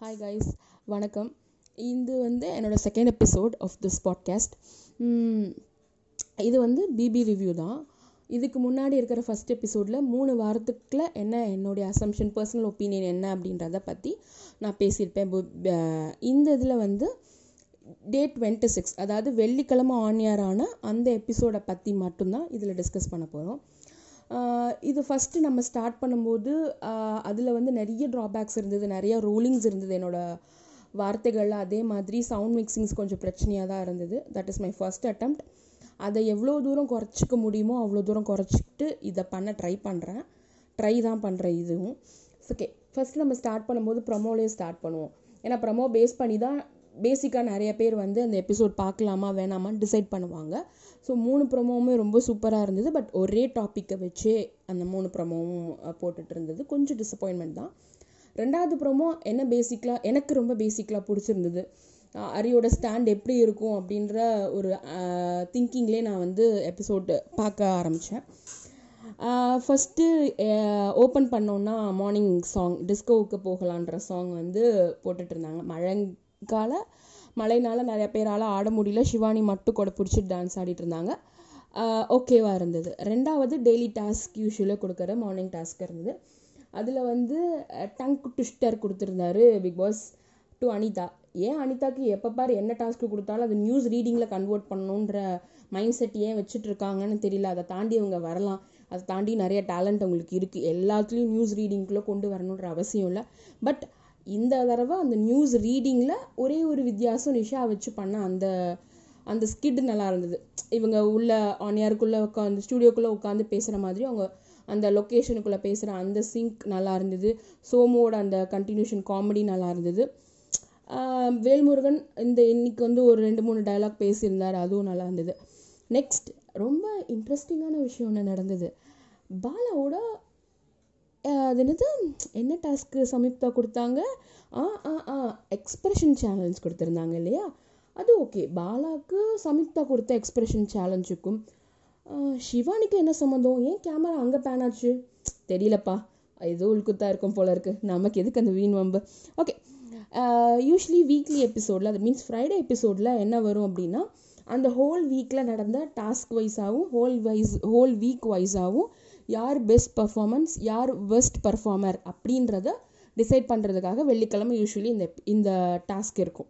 Hi guys வணக்கம். இது வந்து என்னோடய second episode of this podcast இது வந்து பிபி ரிவ்யூ தான். இதுக்கு முன்னாடி இருக்கிற ஃபஸ்ட் எபிசோடில் மூணு வாரத்துக்குள்ள என்ன என்னுடைய அசம்ஷன் பர்சனல் ஒப்பீனியன் என்ன அப்படின்றத பற்றி நான் பேசியிருப்பேன். பு- இந்த இதில் வந்து டேட் டுவெண்ட்டி சிக்ஸ் அதாவது வெள்ளிக்கிழமை ஆனியரான அந்த எபிசோடை பற்றி மட்டும்தான் இதில் டிஸ்கஸ் பண்ண போகிறோம் இது ஃபஸ்ட்டு நம்ம ஸ்டார்ட் பண்ணும்போது அதில் வந்து நிறைய ட்ராபேக்ஸ் இருந்தது நிறைய ரோலிங்ஸ் இருந்தது என்னோட வார்த்தைகளில். அதே மாதிரி சவுண்ட் மிக்சிங்ஸ் கொஞ்சம் பிரச்சனையாக தான் இருந்தது. That is my first attempt. அதை எவ்வளோ தூரம் குறைச்சிக்க முடியுமோ அவ்வளோ தூரம் குறைச்சிக்கிட்டு இதை பண்ண ட்ரை பண்ணுறேன் ட்ரை தான் பண்ணுறேன் இதுவும். ஓகே ஃபஸ்ட்டு நம்ம ஸ்டார்ட் பண்ணும்போது ப்ரமோலேயே ஸ்டார்ட் பண்ணுவோம். ஏன்னா ப்ரமோ பேஸ் பண்ணி தான் பேசிக்காக நிறைய பேர் வந்து அந்த எபிசோட் பார்க்கலாமா வேணாமான்னு டிசைட் பண்ணுவாங்க. ஸோ மூணு ப்ரமோவுமே ரொம்ப சூப்பராக இருந்தது. பட் ஒரே டாப்பிக்கை வச்சே அந்த மூணு ப்ரமோவும் போட்டுட்டு இருந்தது கொஞ்சம் டிசப்பாயின்மெண்ட் தான். ரெண்டாவது ப்ரமோ என்ன பேசிக்கலாக எனக்கு ரொம்ப பேசிக்கலாக பிடிச்சிருந்தது. அரியோட ஸ்டாண்ட் எப்படி இருக்கும் அப்படின்ற ஒரு திங்கிங்லேயே நான் வந்து எபிசோடு பார்க்க ஆரம்பித்தேன் ஃபஸ்ட்டு ஓப்பன் பண்ணோன்னா மார்னிங் சாங் டிஸ்கோவுக்கு போகலான்ற சாங் வந்து போட்டுட்ருந்தாங்க இருந்தாங்க மழைனால நிறைய பேரால் ஆட முடியல. சிவானி மட்டும் கூட பிடிச்சிட்டு டான்ஸ் ஆடிட்டு இருந்தாங்க. ஓகேவாக இருந்தது. ரெண்டாவது டெய்லி டாஸ்க் யூஸ்வலாக கொடுக்குற மார்னிங் டாஸ்க் இருந்தது. அதில் வந்து டங் ட்விஸ்டர் கொடுத்துருந்தாரு பிக் பாஸ் டு அனிதா ஏன் அனிதாக்கு எப்போ பாரு என்ன டாஸ்க் கொடுத்தாலும் அது நியூஸ் ரீடிங்கில் கன்வெர்ட் பண்ணணுன்ற மைண்ட் செட் ஏன் வச்சுட்டு இருக்காங்கன்னு தெரியல. அதை தாண்டி அவங்க வரலாம். அதை தாண்டி நிறைய டேலண்ட் அவங்களுக்கு இருக்குது எல்லாத்துலேயும் நியூஸ் ரீடிங்குள்ளே கொண்டு வரணுன்ற அவசியம் இல்லை. பட் இந்த தடவை அந்த நியூஸ் ரீடிங்கில் ஒரே ஒரு வித்தியாசம் நிஷா வச்சு பண்ண அந்த அந்த ஸ்கிட் நல்லா இருந்தது. இவங்க உள்ள ஆனியாருக்குள்ளே உட்காந்து ஸ்டூடியோக்குள்ளே உட்காந்து பேசுகிற மாதிரி அவங்க அந்த லொக்கேஷனுக்குள்ளே பேசுகிற அந்த சிங்க் நல்லா இருந்தது. சோமோட அந்த கண்டினியூஷன் காமெடி நல்லா இருந்தது. வேல்முருகன் இந்த இன்னைக்கு வந்து ஒரு ரெண்டு மூணு டயலாக் பேசியிருந்தார் அதுவும் நல்லா இருந்தது. நெக்ஸ்ட் ரொம்ப இன்ட்ரெஸ்டிங்கான விஷயம் ஒன்று நடந்தது. பாலாவோட அது என்னது? என்ன டாஸ்க்கு சமீப்தா கொடுத்தாங்க? ஆ ஆ ஆ எக்ஸ்பிரஷன் சேலஞ்ச் கொடுத்துருந்தாங்க இல்லையா? அது ஓகே பாலாவுக்கு சமீப்தா கொடுத்த எக்ஸ்பிரஷன் சேலஞ்சுக்கும் சிவானிக்கு என்ன சம்மந்தம் ஏன் கேமரா அங்கே பேன் ஆச்சு? தெரியலப்பா. ஏதோ உள்குத்தா இருக்கும் போல இருக்கு. நமக்கு எதுக்கு அந்த வீண் வம்பு? ஓகே யூஸ்வலி வீக்லி எபிசோடில் அது மீன்ஸ் ஃப்ரைடே எபிசோடில் என்ன வரும் அப்படின்னா அந்த ஹோல் வீக்கில் நடந்த டாஸ்க் வைஸாகவும் ஹோல் வைஸ் ஹோல் வீக் வைஸாகவும் யார் பெஸ்ட் பர்ஃபார்மன்ஸ் யார் பெஸ்ட் பர்ஃபார்மர் அப்படின்றத டிசைட் பண்ணுறதுக்காக வெள்ளிக்கிழமை யூஸ்வலி இந்த இந்த டாஸ்க் இருக்கும்.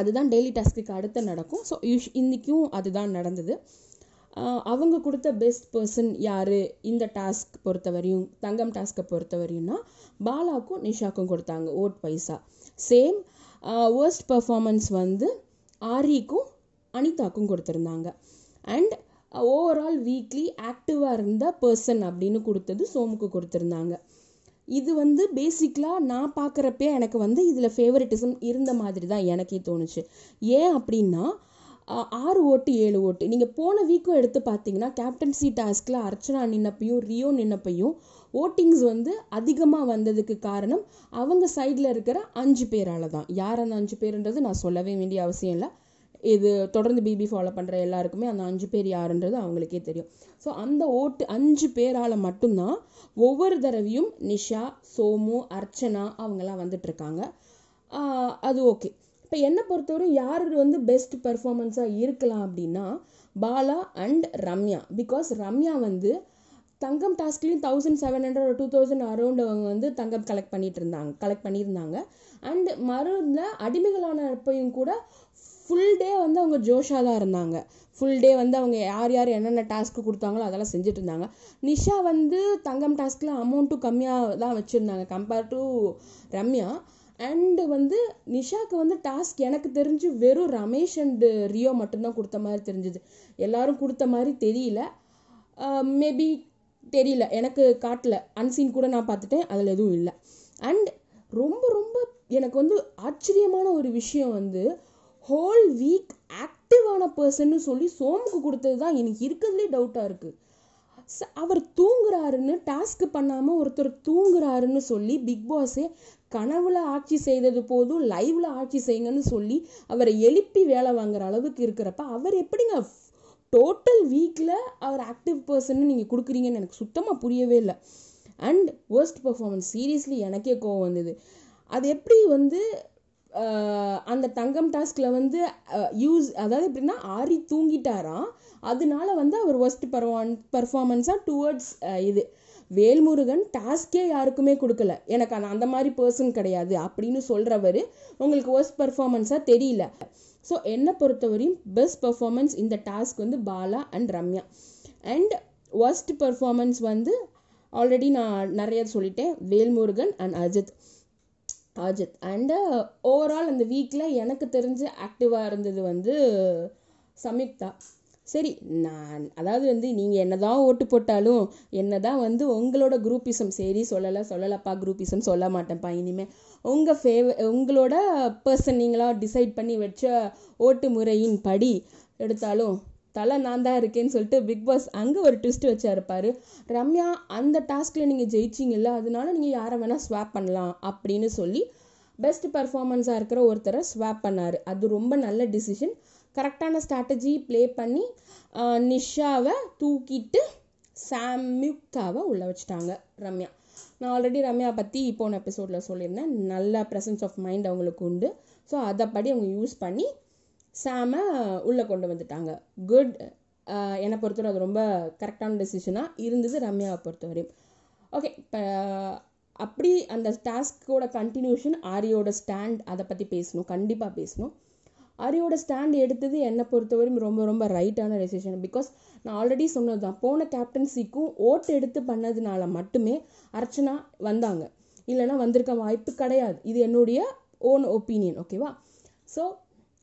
அதுதான் டெய்லி டாஸ்க்கு அடுத்து நடக்கும். ஸோ யூஷ் இன்றைக்கும் அதுதான் நடந்தது. அவங்க கொடுத்த பெஸ்ட் பர்சன் யார்? இந்த டாஸ்க் பொறுத்தவரையும் தங்கம் டாஸ்க்கை பொறுத்தவரையும்னா பாலாக்கும் நிஷாக்கும் கொடுத்தாங்க ஓட் பைசா. சேம் வேர்ஸ்ட் பர்ஃபார்மன்ஸ் வந்து ஆரிக்கும் அனிதாக்கும் கொடுத்துருந்தாங்க. அண்ட் ஓவரால் வீக்லி ஆக்டிவாக இருந்த பர்சன் அப்படின்னு கொடுத்தது சோமுக்கு கொடுத்துருந்தாங்க. இது வந்து பேசிக்கலாக நான் பார்க்குறப்பே எனக்கு வந்து இதில் ஃபேவரட்டிசம் இருந்த மாதிரி தான் எனக்கே தோணுச்சு. ஏன் அப்படின்னா ஆறு ஓட்டு ஏழு ஓட்டு. நீங்கள் போன வீக்கும் எடுத்து பார்த்தீங்கன்னா கேப்டன்சி டாஸ்கில் அர்ச்சனா நின்னப்பையும் ரியோ நின்னப்பையும் ஓட்டிங்ஸ் வந்து அதிகமாக வந்ததுக்கு காரணம் அவங்க சைடில் இருக்கிற அஞ்சு பேரால் தான். யார் அந்த அஞ்சு பேருன்றது நான் சொல்லவே வேண்டிய அவசியம் இல்லை. இது தொடர்ந்து பிபி ஃபாலோ பண்ணுற எல்லாருக்குமே அந்த அஞ்சு பேர் யாருன்றது அவங்களுக்கே தெரியும். ஸோ அந்த ஓட்டு அஞ்சு பேரால் மட்டும்தான் ஒவ்வொரு தடவையும் நிஷா சோமு அர்ச்சனா அவங்கெல்லாம் வந்துட்டுருக்காங்க அது ஓகே. இப்போ என்னை பொறுத்தவரை யார் வந்து பெஸ்ட் பெர்ஃபார்மன்ஸாக இருக்கலாம் அப்படின்னா பாலா அண்ட் ரம்யா. பிகாஸ் ரம்யா வந்து தங்கம் டாஸ்க்லேயும் thousand seven hundred to thousand around அவங்க வந்து தங்கம் கலெக்ட் பண்ணிட்டு இருந்தாங்க கலெக்ட் பண்ணியிருந்தாங்க. அண்ட் மருந்தில் அடிமைகளான அப்பையும் கூட ஃபுல் டே வந்து அவங்க ஜோஷாக தான் இருந்தாங்க. ஃபுல் டே வந்து அவங்க யார் யார் என்னென்ன டாஸ்க்கு கொடுத்தாங்களோ அதெல்லாம் செஞ்சுட்டு இருந்தாங்க நிஷா வந்து தங்கம் டாஸ்கில் அமௌண்ட்டும் கம்மியாக தான் வச்சுருந்தாங்க கம்பேர் டு ரம்யா. அண்டு வந்து நிஷாக்கு வந்து டாஸ்க் எனக்கு தெரிஞ்சு வெறும் ரமேஷ் அண்டு ரியோ மட்டும்தான் கொடுத்த மாதிரி தெரிஞ்சுது. எல்லாரும் கொடுத்த மாதிரி தெரியல. மேபி தெரியல. எனக்கு காட்டல. அன்சீன் கூட நான் பார்த்துட்டேன். அதில் எதுவும் இல்லை. அண்ட் ரொம்ப ரொம்ப எனக்கு வந்து ஆச்சரியமான ஒரு விஷயம் வந்து ஹோல் வீக் ஆக்டிவான பர்சன்னு சொல்லி சோமுக்கு கொடுத்தது தான் எனக்கு இருக்கிறதுலே டவுட்டாக இருக்குது அவர் தூங்குறாருன்னு டாஸ்க் பண்ணாமல் ஒருத்தர் தூங்குறாருன்னு சொல்லி பிக் பாஸே கனவுல ஆட்சி செய்தது போதும் லைவ்ல ஆட்சி செய்யுங்கன்னு சொல்லி அவரை எழுப்பி வேலை வாங்குற அளவுக்கு இருக்கிறப்ப அவர் எப்படிங்க டோட்டல் வீக்கில் அவர் ஆக்டிவ் பர்சன்னு நீங்கள் கொடுக்குறீங்கன்னு எனக்கு சுத்தமாக புரியவே இல்லை. அண்ட் ஒர்ஸ்ட் பர்ஃபார்மன்ஸ் சீரியஸ்லி எனக்கே கோவம் வந்தது. அது எப்படி வந்து அந்த தங்கம் டாஸ்கில் வந்து யூஸ் அதாவது எப்படின்னா ஆரி தூங்கிட்டாராம். அதனால வந்து அவர் ஒஸ்ட் பர்வான் பர்ஃபார்மன்ஸாக டுவர்ட்ஸ் இது. வேல்முருகன் டாஸ்கே யாருக்குமே கொடுக்கல. எனக்கு அந்த அந்த மாதிரி பர்சன் கிடையாது அப்படின்னு சொல்கிறவர் உங்களுக்கு ஒஸ்ட் பர்ஃபார்மன்ஸாக தெரியல. ஸோ என்னை பொறுத்தவரையும் பெஸ்ட் பர்ஃபார்மன்ஸ் இந்த டாஸ்க் வந்து Bala and Ramya. And worst performance வந்து ஆல்ரெடி நான் நிறைய சொல்லிட்டேன். Velmurugan and Ajith. Ajith and overall அந்த வீக்கில் எனக்கு தெரிஞ்சு ஆக்டிவாக இருந்தது வந்து சம்யுக்தா சரி நான் அதாவது வந்து நீங்கள் என்னதான் ஓட்டு போட்டாலும் என்ன தான் வந்து உங்களோட குரூப்பிசம் சரி சொல்லலை சொல்லலப்பா குரூப்பிசம் சொல்ல மாட்டேன்ப்பா இனிமேல் உங்கள் ஃபேவ உங்களோட பர்சன் நீங்களாக டிசைட் பண்ணி வச்ச ஓட்டு முறையின் படி எடுத்தாலும் தலை நான் தான் இருக்கேன்னு சொல்லிட்டு பிக் பாஸ் அங்கே ஒரு ட்விஸ்ட் வச்சாருப்பாரு ரம்யா அந்த டாஸ்கில் நீங்கள் ஜெயிச்சிங்கல்ல அதனால நீங்கள் யாரை வேணால் ஸ்வாப் பண்ணலாம் அப்படின்னு சொல்லி பெஸ்ட் பர்ஃபார்மன்ஸாக இருக்கிற ஒருத்தரை ஸ்வாப் பண்ணார். அது ரொம்ப நல்ல டிசிஷன் கரெக்டான ஸ்ட்ராட்டஜி ப்ளே பண்ணி நிஷாவை தூக்கிட்டு சாம்யுக்தாவை உள்ளே வச்சுட்டாங்க ரம்யா. நான் ஆல்ரெடி ரம்யா பற்றி போன எபிசோடில் சொல்லியிருந்தேன். நல்ல ப்ரெசன்ஸ் ஆஃப் மைண்ட் அவங்களுக்கு உண்டு. ஸோ அதைப்படி அவங்க யூஸ் பண்ணி சாமை உள்ளே கொண்டு வந்துட்டாங்க. குட் என்னை பொறுத்தவரை அது ரொம்ப கரெக்டான டெசிஷனாக இருந்தது ரம்யாவை பொறுத்தவரையும். ஓகே இப்போ அப்படி அந்த டாஸ்க்கோட கண்டினியூஷன் ஆரியோட ஸ்டாண்ட் அதை பற்றி பேசணும் கண்டிப்பாக பேசணும். ஆரியோட ஸ்டாண்ட் எடுத்தது என்னை பொறுத்தவரையும் ரொம்ப ரொம்ப ரைட்டான டெசிஷன் பிகாஸ் நான் ஆல்ரெடி சொன்னது தான் போன கேப்டன்சிக்கும் ஓட்டு எடுத்து பண்ணதுனால மட்டுமே அர்ச்சனா வந்தாங்க. இல்லைன்னா வந்திருக்க வாய்ப்பு கிடையாது. இது என்னுடைய ஓன் ஒப்பீனியன் ஓகேவா ஸோ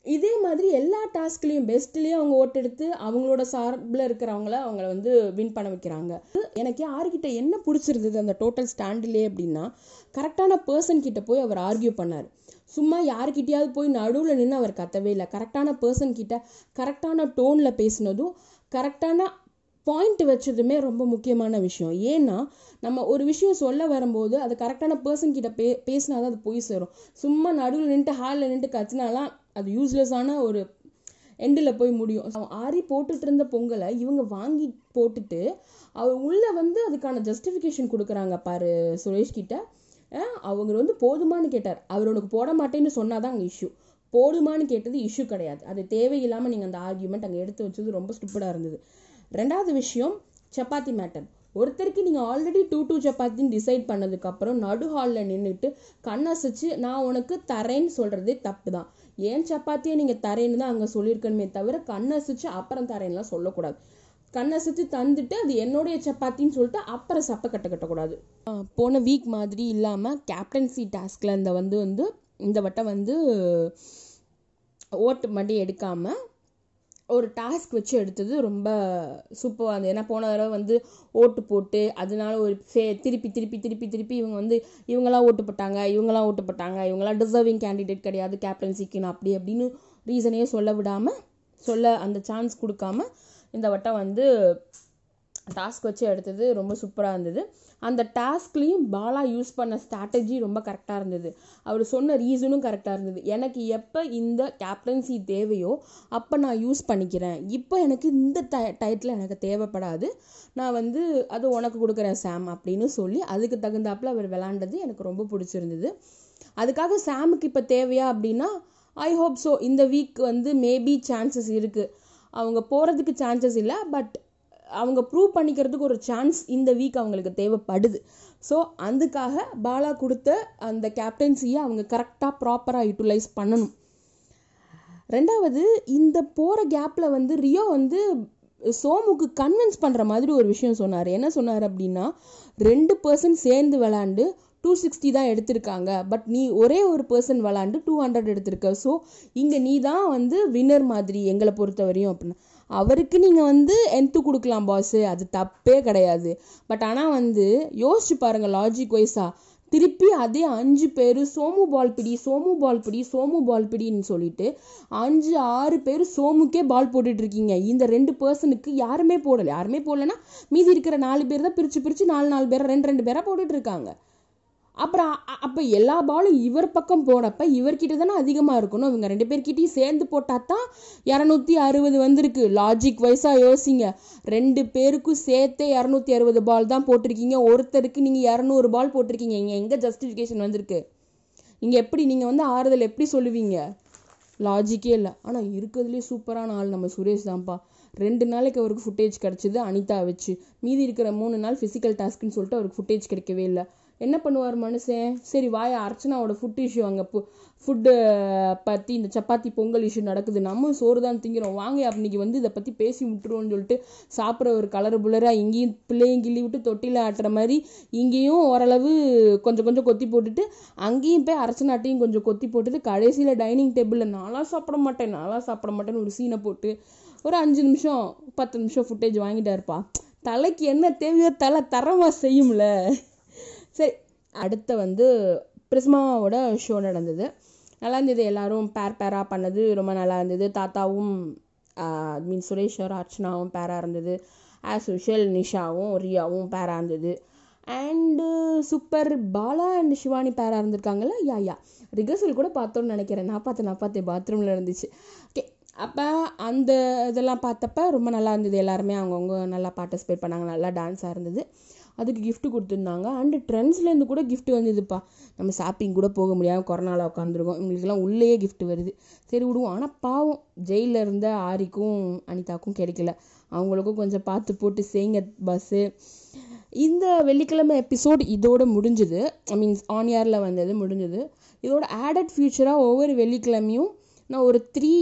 இதே மாதிரி எல்லா டாஸ்க்லேயும் பெஸ்ட்லேயும் அவங்க ஓட்டெடுத்து அவங்களோட சார்பில் இருக்கிறவங்கள அவங்கள வந்து வின் பண்ண வைக்கிறாங்க. எனக்கு யாருக்கிட்ட என்ன பிடிச்சிருந்தது அந்த டோட்டல் ஸ்டாண்டிலே அப்படின்னா கரெக்டான பர்சன் கிட்ட போய் அவர் ஆர்கியூ பண்ணார். சும்மா யாருக்கிட்டயாவது போய் நடுவில் நின்று அவர் கத்தவே இல்லை. கரெக்டான பர்சன் கிட்ட கரெக்டான டோனில் பேசினதும் கரெக்டான பாயிண்ட் வச்சதுமே ரொம்ப முக்கியமான விஷயம். ஏன்னா நம்ம ஒரு விஷயம் சொல்ல வரும்போது அது கரெக்டான பர்சன் கிட்ட பே பேசினா தான் அது போய் சேரும். சும்மா நடுவில் நின்றுட்டு ஹாலில் நின்றுட்டு கத்துனாலாம் அது யூஸ்லெஸ்ஸான ஒரு எண்டில் போய் முடியும். அவன் ஆரி போட்டுட்டு இருந்த பொங்கலை இவங்க வாங்கி போட்டுட்டு அவர் உள்ளே வந்து அதுக்கான ஜஸ்டிஃபிகேஷன் கொடுக்குறாங்க பாரு சுரேஷ் கிட்ட. அவங்க வந்து போதுமான்னு கேட்டார். அவர் உனக்கு போட மாட்டேன்னு சொன்னாதான் அங்கே இஷ்யூ போதுமான்னு கேட்டது இஷ்யூ கிடையாது. அது தேவையில்லாமல் நீங்கள் அந்த ஆர்கியூமெண்ட் அங்கே எடுத்து வச்சது ரொம்ப ஸ்டூப்பிடாக இருந்தது. ரெண்டாவது விஷயம் சப்பாத்தி மேட்டர் ஒருத்தருக்கு நீங்கள் ஆல்ரெடி டூ டூ சப்பாத்தின்னு டிசைட் பண்ணதுக்கப்புறம் நடு ஹாலில் நின்றுட்டு கண்ணசைச்சு நான் உனக்கு தரேன்னு சொல்கிறதே தப்பு தான் ஏன் சப்பாத்தியை நீங்கள் தரேன்னு தான் அங்கே சொல்லியிருக்கணுமே தவிர கண்ணை கண்ணசைச்சு அப்புறம் தரேன்லாம் சொல்லக்கூடாது. கண்ணசைச்சு தந்துட்டு அது என்னுடைய சப்பாத்தின்னு சொல்லிட்டு அப்புறம் சப்பை கட்ட கட்டக்கூடாது. போன வீக் மாதிரி இல்லாமல் கேப்டன்சி டாஸ்கில் இந்த வந்து வந்து இந்த வட்டம் வந்து ஓட்டு மட்டும் எடுக்காமல் ஒரு டாஸ்க் வச்சு எடுத்தது ரொம்ப சூப்பராக இருந்தது. ஏன்னா போன தடவை வந்து ஓட்டு போட்டு அதனால ஒரு ஃபே திருப்பி திருப்பி திருப்பி திருப்பி இவங்க வந்து இவங்களாம் ஓட்டு போட்டாங்க இவங்களாம் ஓட்டு போட்டாங்க இவங்களாம் டிசர்விங் கேண்டிடேட் கிடையாது கேப்டன்சிக்குன்னு அப்படி அப்படின்னு ரீசனையே சொல்ல விடாமல் சொல்ல அந்த சான்ஸ் கொடுக்காம இந்த வட்டம் வந்து டாஸ்க் வச்சு எடுத்தது ரொம்ப சூப்பராக இருந்தது. அந்த டாஸ்க்லேயும் பாலா யூஸ் பண்ண ஸ்ட்ராட்டஜி ரொம்ப கரெக்டாக இருந்தது. அவர் சொன்ன ரீசனும் கரெக்டாக இருந்தது. எனக்கு எப்போ இந்த கேப்டன்சி தேவையோ அப்போ நான் யூஸ் பண்ணிக்கிறேன். இப்போ எனக்கு இந்த ட டயத்தில் எனக்கு தேவைப்படாது. நான் வந்து அது உனக்கு கொடுக்குறேன் சாம் அப்படின்னு சொல்லி அதுக்கு தகுந்தாப்புல அவர் விளாண்டது எனக்கு ரொம்ப பிடிச்சிருந்தது. அதுக்காக சாமுக்கு இப்போ தேவையா அப்படின்னா ஐ ஹோப் ஸோ இந்த வீக் வந்து மேபி சான்சஸ் இருக்குது அவங்க போகிறதுக்கு சான்சஸ் இல்லை பட் அவங்க ப்ரூவ் பண்ணிக்கிறதுக்கு ஒரு சான்ஸ் இந்த வீக் அவங்களுக்கு தேவைப்படுது. ஸோ அதுக்காக பாலா கொடுத்த அந்த கேப்டன்சியை அவங்க கரெக்டாக ப்ராப்பராக யூட்டிலைஸ் பண்ணணும். ரெண்டாவது இந்த போகிற கேப்பில் வந்து ரியோ வந்து சோமுக்கு கன்வின்ஸ் பண்ணுற மாதிரி ஒரு விஷயம் சொன்னார். என்ன சொன்னார் அப்படின்னா ரெண்டு பர்சன் சேர்ந்து விளாண்டு டூ சிக்ஸ்டி தான் எடுத்திருக்காங்க. பட் நீ ஒரே ஒரு பர்சன் விளாண்டு டூ ஹண்ட்ரட் எடுத்திருக்க. ஸோ இங்கே நீ தான் வந்து வின்னர் மாதிரி எங்களை பொறுத்த வரையும் அப்படின்னா. அவருக்கு நீங்கள் வந்து என்த்து கொடுக்கலாம் பாஸு அது தப்பே கிடையாது. பட் ஆனால் வந்து யோசிச்சு பாருங்கள் லாஜிக் வைஸாக திருப்பி அதே அஞ்சு பேர் சோமு பால் பிடி சோமு பால் பிடி சோமு பால் பிடின்னு சொல்லிட்டு அஞ்சு ஆறு பேர் சோமுக்கே பால் போட்டுட்டு இருக்கீங்க. இந்த ரெண்டு பர்சனுக்கு யாருமே போடலை. யாருமே போடலைன்னா மீதி இருக்கிற நாலு பேர் தான் பிரித்து பிரித்து நாலு நாலு பேரை ரெண்டு ரெண்டு பேராக போட்டுட்டு இருக்காங்க. அப்புறம் அப்போ எல்லா பாலும் இவர் பக்கம் போனப்ப இவர்கிட்ட தானே அதிகமாக இருக்கணும். இவங்க ரெண்டு பேர்கிட்டையும் சேர்ந்து போட்டால் தான் இரநூத்தி அறுபது வந்திருக்கு. லாஜிக் வைஸாக யோசிங்க. ரெண்டு பேருக்கும் சேர்த்தே இரநூத்தி அறுபது பால் தான் போட்டிருக்கீங்க. ஒருத்தருக்கு நீங்கள் இரநூறு பால் போட்டிருக்கீங்க. இங்கே எங்கே ஜஸ்டிஃபிகேஷன் வந்திருக்கு? நீங்கள் எப்படி நீங்கள் வந்து ஆறுதல் எப்படி சொல்லுவீங்க? லாஜிக்கே இல்லை. ஆனால் இருக்கிறதுலே சூப்பரான ஆள் நம்ம சுரேஷ் தான்ப்பா. ரெண்டு நாளைக்கு அவருக்கு ஃபுட்டேஜ் கிடச்சிது அனிதா வச்சு. மீதி இருக்கிற மூணு நாள் ஃபிசிக்கல் டாஸ்க்குன்னு சொல்லிட்டு அவருக்கு ஃபுட்டேஜ் கிடைக்கவே இல்லை. என்ன பண்ணுவார் மனுஷன்? சரி வாய அர்ச்சனாவோட ஃபுட் இஷ்யூ அங்கே ஃபுட்டு பற்றி இந்த சப்பாத்தி பொங்கல் இஷ்யூ நடக்குது. நம்ம சோறு தான் திங்கிறோம். வாங்க அன்னைக்கு வந்து இதை பற்றி பேசி விட்டுருவோம்னு சொல்லிட்டு சாப்பிட்ற ஒரு கலர் புலராக இங்கேயும் பிள்ளையும் கிள்ளி விட்டு தொட்டியில் ஆட்டுற மாதிரி இங்கேயும் ஓரளவு கொஞ்சம் கொஞ்சம் கொத்தி போட்டுட்டு அங்கேயும் போய் அர்ச்சனாட்டையும் கொஞ்சம் கொத்தி போட்டுட்டு கடைசியில் டைனிங் டேபிளில் நாளாக சாப்பிட மாட்டேன். நாளாக சாப்பிட மாட்டேன்னு ஒரு சீனை போட்டு ஒரு அஞ்சு நிமிஷம் பத்து நிமிஷம் ஃபுட்டேஜ் வாங்கிட்டாருப்பா. தலைக்கு என்ன தேவையோ தலை தரமாக செய்யும்ல. சரி அடுத்த வந்து பிரிஸ்மாவோட ஷோ நடந்தது. நல்லா இருந்தது எல்லாரும் பேர் பேராக பண்ணது ரொம்ப நல்லா இருந்தது. தாத்தாவும் மீன் சுரேஷர் அர்ச்சனாவும் பேராக இருந்தது. ஆஸ் யூஷுவல் நிஷாவும் ரியாவும் பேராக இருந்தது. And super Bala and Shivani பேராக இருந்திருக்காங்கல்ல? யா யா ரிகர்சல் கூட பார்த்தோன்னு நினைக்கிறேன். நான் பார்த்தேன் நான் பார்த்தேன். பாத்ரூமில் இருந்துச்சு. ஓகே அப்போ அந்த இதெல்லாம் பார்த்தப்ப ரொம்ப நல்லா இருந்தது. எல்லாருமே அவங்கவுங்க நல்லா பார்ட்டிசிபேட் பண்ணாங்க. நல்லா டான்ஸாக இருந்தது. அதுக்கு கிஃப்ட்டு கொடுத்துருந்தாங்க. அண்டு ட்ரெண்ட்ஸ்லேருந்து கூட கிஃப்ட் வந்ததுப்பா. நம்ம ஷாப்பிங் கூட போக முடியாமல் கொரோனாவில் உட்காந்துருக்கோம் இவங்களுக்குலாம் உள்ளேயே கிஃப்ட் வருது. சரி விடுவோம். ஆனால் பாவம் ஜெயிலில் இருந்த ஆரிக்கும் அனிதாக்கும் கிடைக்கல. அவங்களுக்கும் கொஞ்சம் பார்த்து போட்டு செய்யுங்க பஸ்ஸு இந்த வெள்ளிக்கிழமை எபிசோட் இதோட முடிஞ்சுது. ஐ மீன்ஸ் ஆன் இயரில் வந்தது முடிஞ்சது. இதோட ஆடட் ஃபியூச்சராக ஒவ்வொரு வெள்ளிக்கிழமையும் நான் ஒரு த்ரீ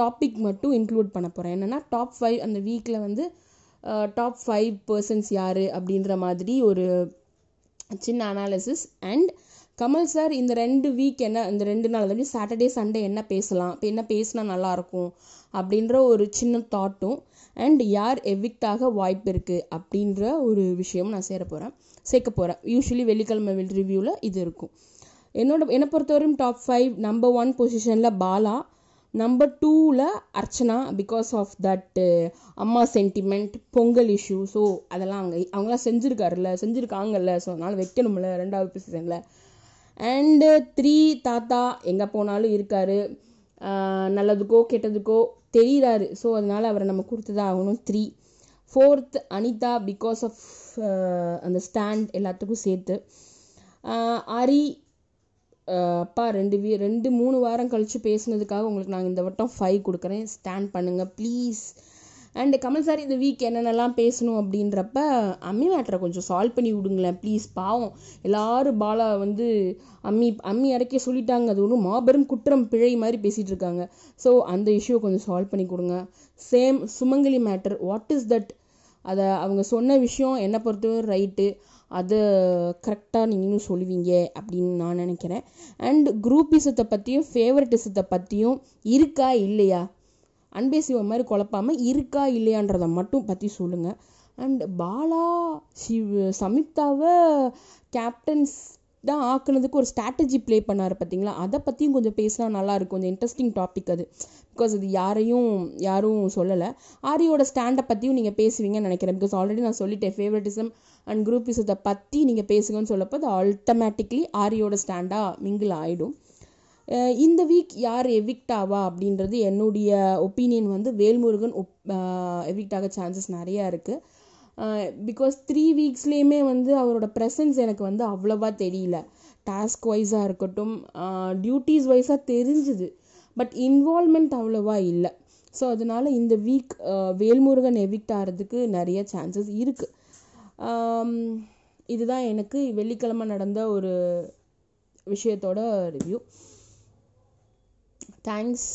டாபிக் மட்டும் இன்க்ளூட் பண்ண போகிறேன் என்னென்னா டாப் ஃபைவ் அந்த வீக்கில் வந்து டாப் ஃபைவ் பர்சன்ஸ் யார் அப்படின்ற மாதிரி ஒரு சின்ன அனாலிசிஸ் அண்ட் கமல் சார் இந்த ரெண்டு வீக் என்ன இந்த ரெண்டு நாள் அதாவது சாட்டர்டே சண்டே என்ன பேசலாம்? இப்போ என்ன பேசினா நல்லாயிருக்கும் அப்படின்ற ஒரு சின்ன தாட்டும் அண்ட் யார் எவிக்ட் வாய்ப்பு இருக்குது அப்படின்ற ஒரு விஷயமும் நான் சேர போகிறேன் சேர்க்க போகிறேன் யூஸ்வலி வெள்ளிக்கிழமை ரிவ்யூவில் இது இருக்கும். என்னோட என்னை பொறுத்தவரையும் டாப் ஃபைவ் நம்பர் ஒன் பொசிஷனில் பாலா நம்பர் டூவில் அர்ச்சனா பிகாஸ் ஆஃப் தட் அம்மா சென்டிமெண்ட் பொங்கல் இஷ்யூ ஸோ அதெல்லாம் அவங்க அவங்களாம் செஞ்சுருக்காருல்ல செஞ்சுருக்காங்கல்ல. ஸோ அதனால் வைக்கணும்ல ரெண்டாவது சீசனில் அண்டு த்ரீ தாத்தா எங்கே போனாலும் இருக்கார். நல்லதுக்கோ கெட்டதுக்கோ தெரியுறாரு. ஸோ அதனால் அவரை நம்ம கொடுத்து தான் ஆகணும் three fourth Anitha because of அந்த ஸ்டாண்ட் எல்லாத்துக்கும் சேர்த்து. ஆரி அப்பா ரெண்டு வீ ரெண்டு மூணு வாரம் கழித்து பேசுனதுக்காக உங்களுக்கு நாங்கள் இந்த வட்டம் ஃபைவ் கொடுக்குறேன். ஸ்டாண்ட் பண்ணுங்கள் ப்ளீஸ் அண்டு கமல் சார் இந்த வீக் என்னென்னலாம் பேசணும் அப்படின்றப்ப அம்மி மேட்ரை கொஞ்சம் சால்வ் பண்ணி விடுங்களேன் ப்ளீஸ் பாவம் எல்லாரும் பாலா வந்து அம்மி அம்மி இறக்கி சொல்லிட்டாங்க. அது ஒன்றும் மாபெரும் குற்றம் பிழை மாதிரி பேசிகிட்டு இருக்காங்க. ஸோ அந்த இஷ்யூவை கொஞ்சம் சால்வ் பண்ணி கொடுங்க. Same Sumangali matter what is that அதை அவங்க சொன்ன விஷயம் என்னை பொறுத்தவரை ரைட்டு அதை கரெக்டாக நீங்களும் சொல்லுவீங்க அப்படின்னு நான் நினைக்கிறேன். அண்ட் குரூப்பிசத்தை பற்றியும் ஃபேவரட்டிசத்தை பற்றியும் இருக்கா இல்லையா? அன்பே சிவம் மாதிரி குழப்பாமல் இருக்கா இல்லையான்றதை மட்டும் பற்றி சொல்லுங்கள் அண்ட் பாலா சிவ் சமிதாவை கேப்டன்ஸ் தான் ஆக்குனதுக்கு ஒரு ஸ்ட்ராட்டஜி ப்ளே பண்ணார் பார்த்தீங்களா அதை பற்றியும் கொஞ்சம் பேசினா நல்லாயிருக்கும் கொஞ்சம் இன்ட்ரெஸ்டிங் டாபிக் அது. பிகாஸ் அது யாரையும் யாரும் சொல்லலை. ஆரியோட ஸ்டாண்டை பற்றியும் நீங்கள் பேசுவீங்கன்னு நினைக்கிறேன். பிகாஸ் ஆல்ரெடி நான் சொல்லிட்டேன் ஃபேவரட்டிசம் அண்ட் குரூப்பிசத்தை பற்றி நீங்கள் பேசுங்கன்னு சொல்லப்போ அது ஆல்டமேட்டிக்லி ஆரியோட ஸ்டாண்டாக மிங்கிள் ஆகிடும் இந்த வீக் யார் எவிக்ட் ஆவா அப்படின்றது என்னுடைய ஒப்பீனியன் வந்து வேல்முருகன் ஒப் எவிக்ட் ஆக சான்சஸ் நிறையா இருக்குது பிகாஸ் த்ரீ வீக்ஸ்லேயுமே வந்து அவரோட ப்ரெசன்ஸ் எனக்கு வந்து அவ்வளோவா தெரியல. டாஸ்க் வைஸாக இருக்கட்டும் டியூட்டிஸ் வைஸாக தெரிஞ்சுது. பட் இன்வால்மெண்ட் அவ்வளோவா இல்லை. ஸோ அதனால் இந்த வீக் வேல்முருகன் எவிக்ட் ஆகிறதுக்கு நிறைய சான்சஸ் இருக்குது இதுதான் எனக்கு வெள்ளிக்கிழமை நடந்த ஒரு விஷயத்தோட ரிவ்யூ தேங்க்ஸ்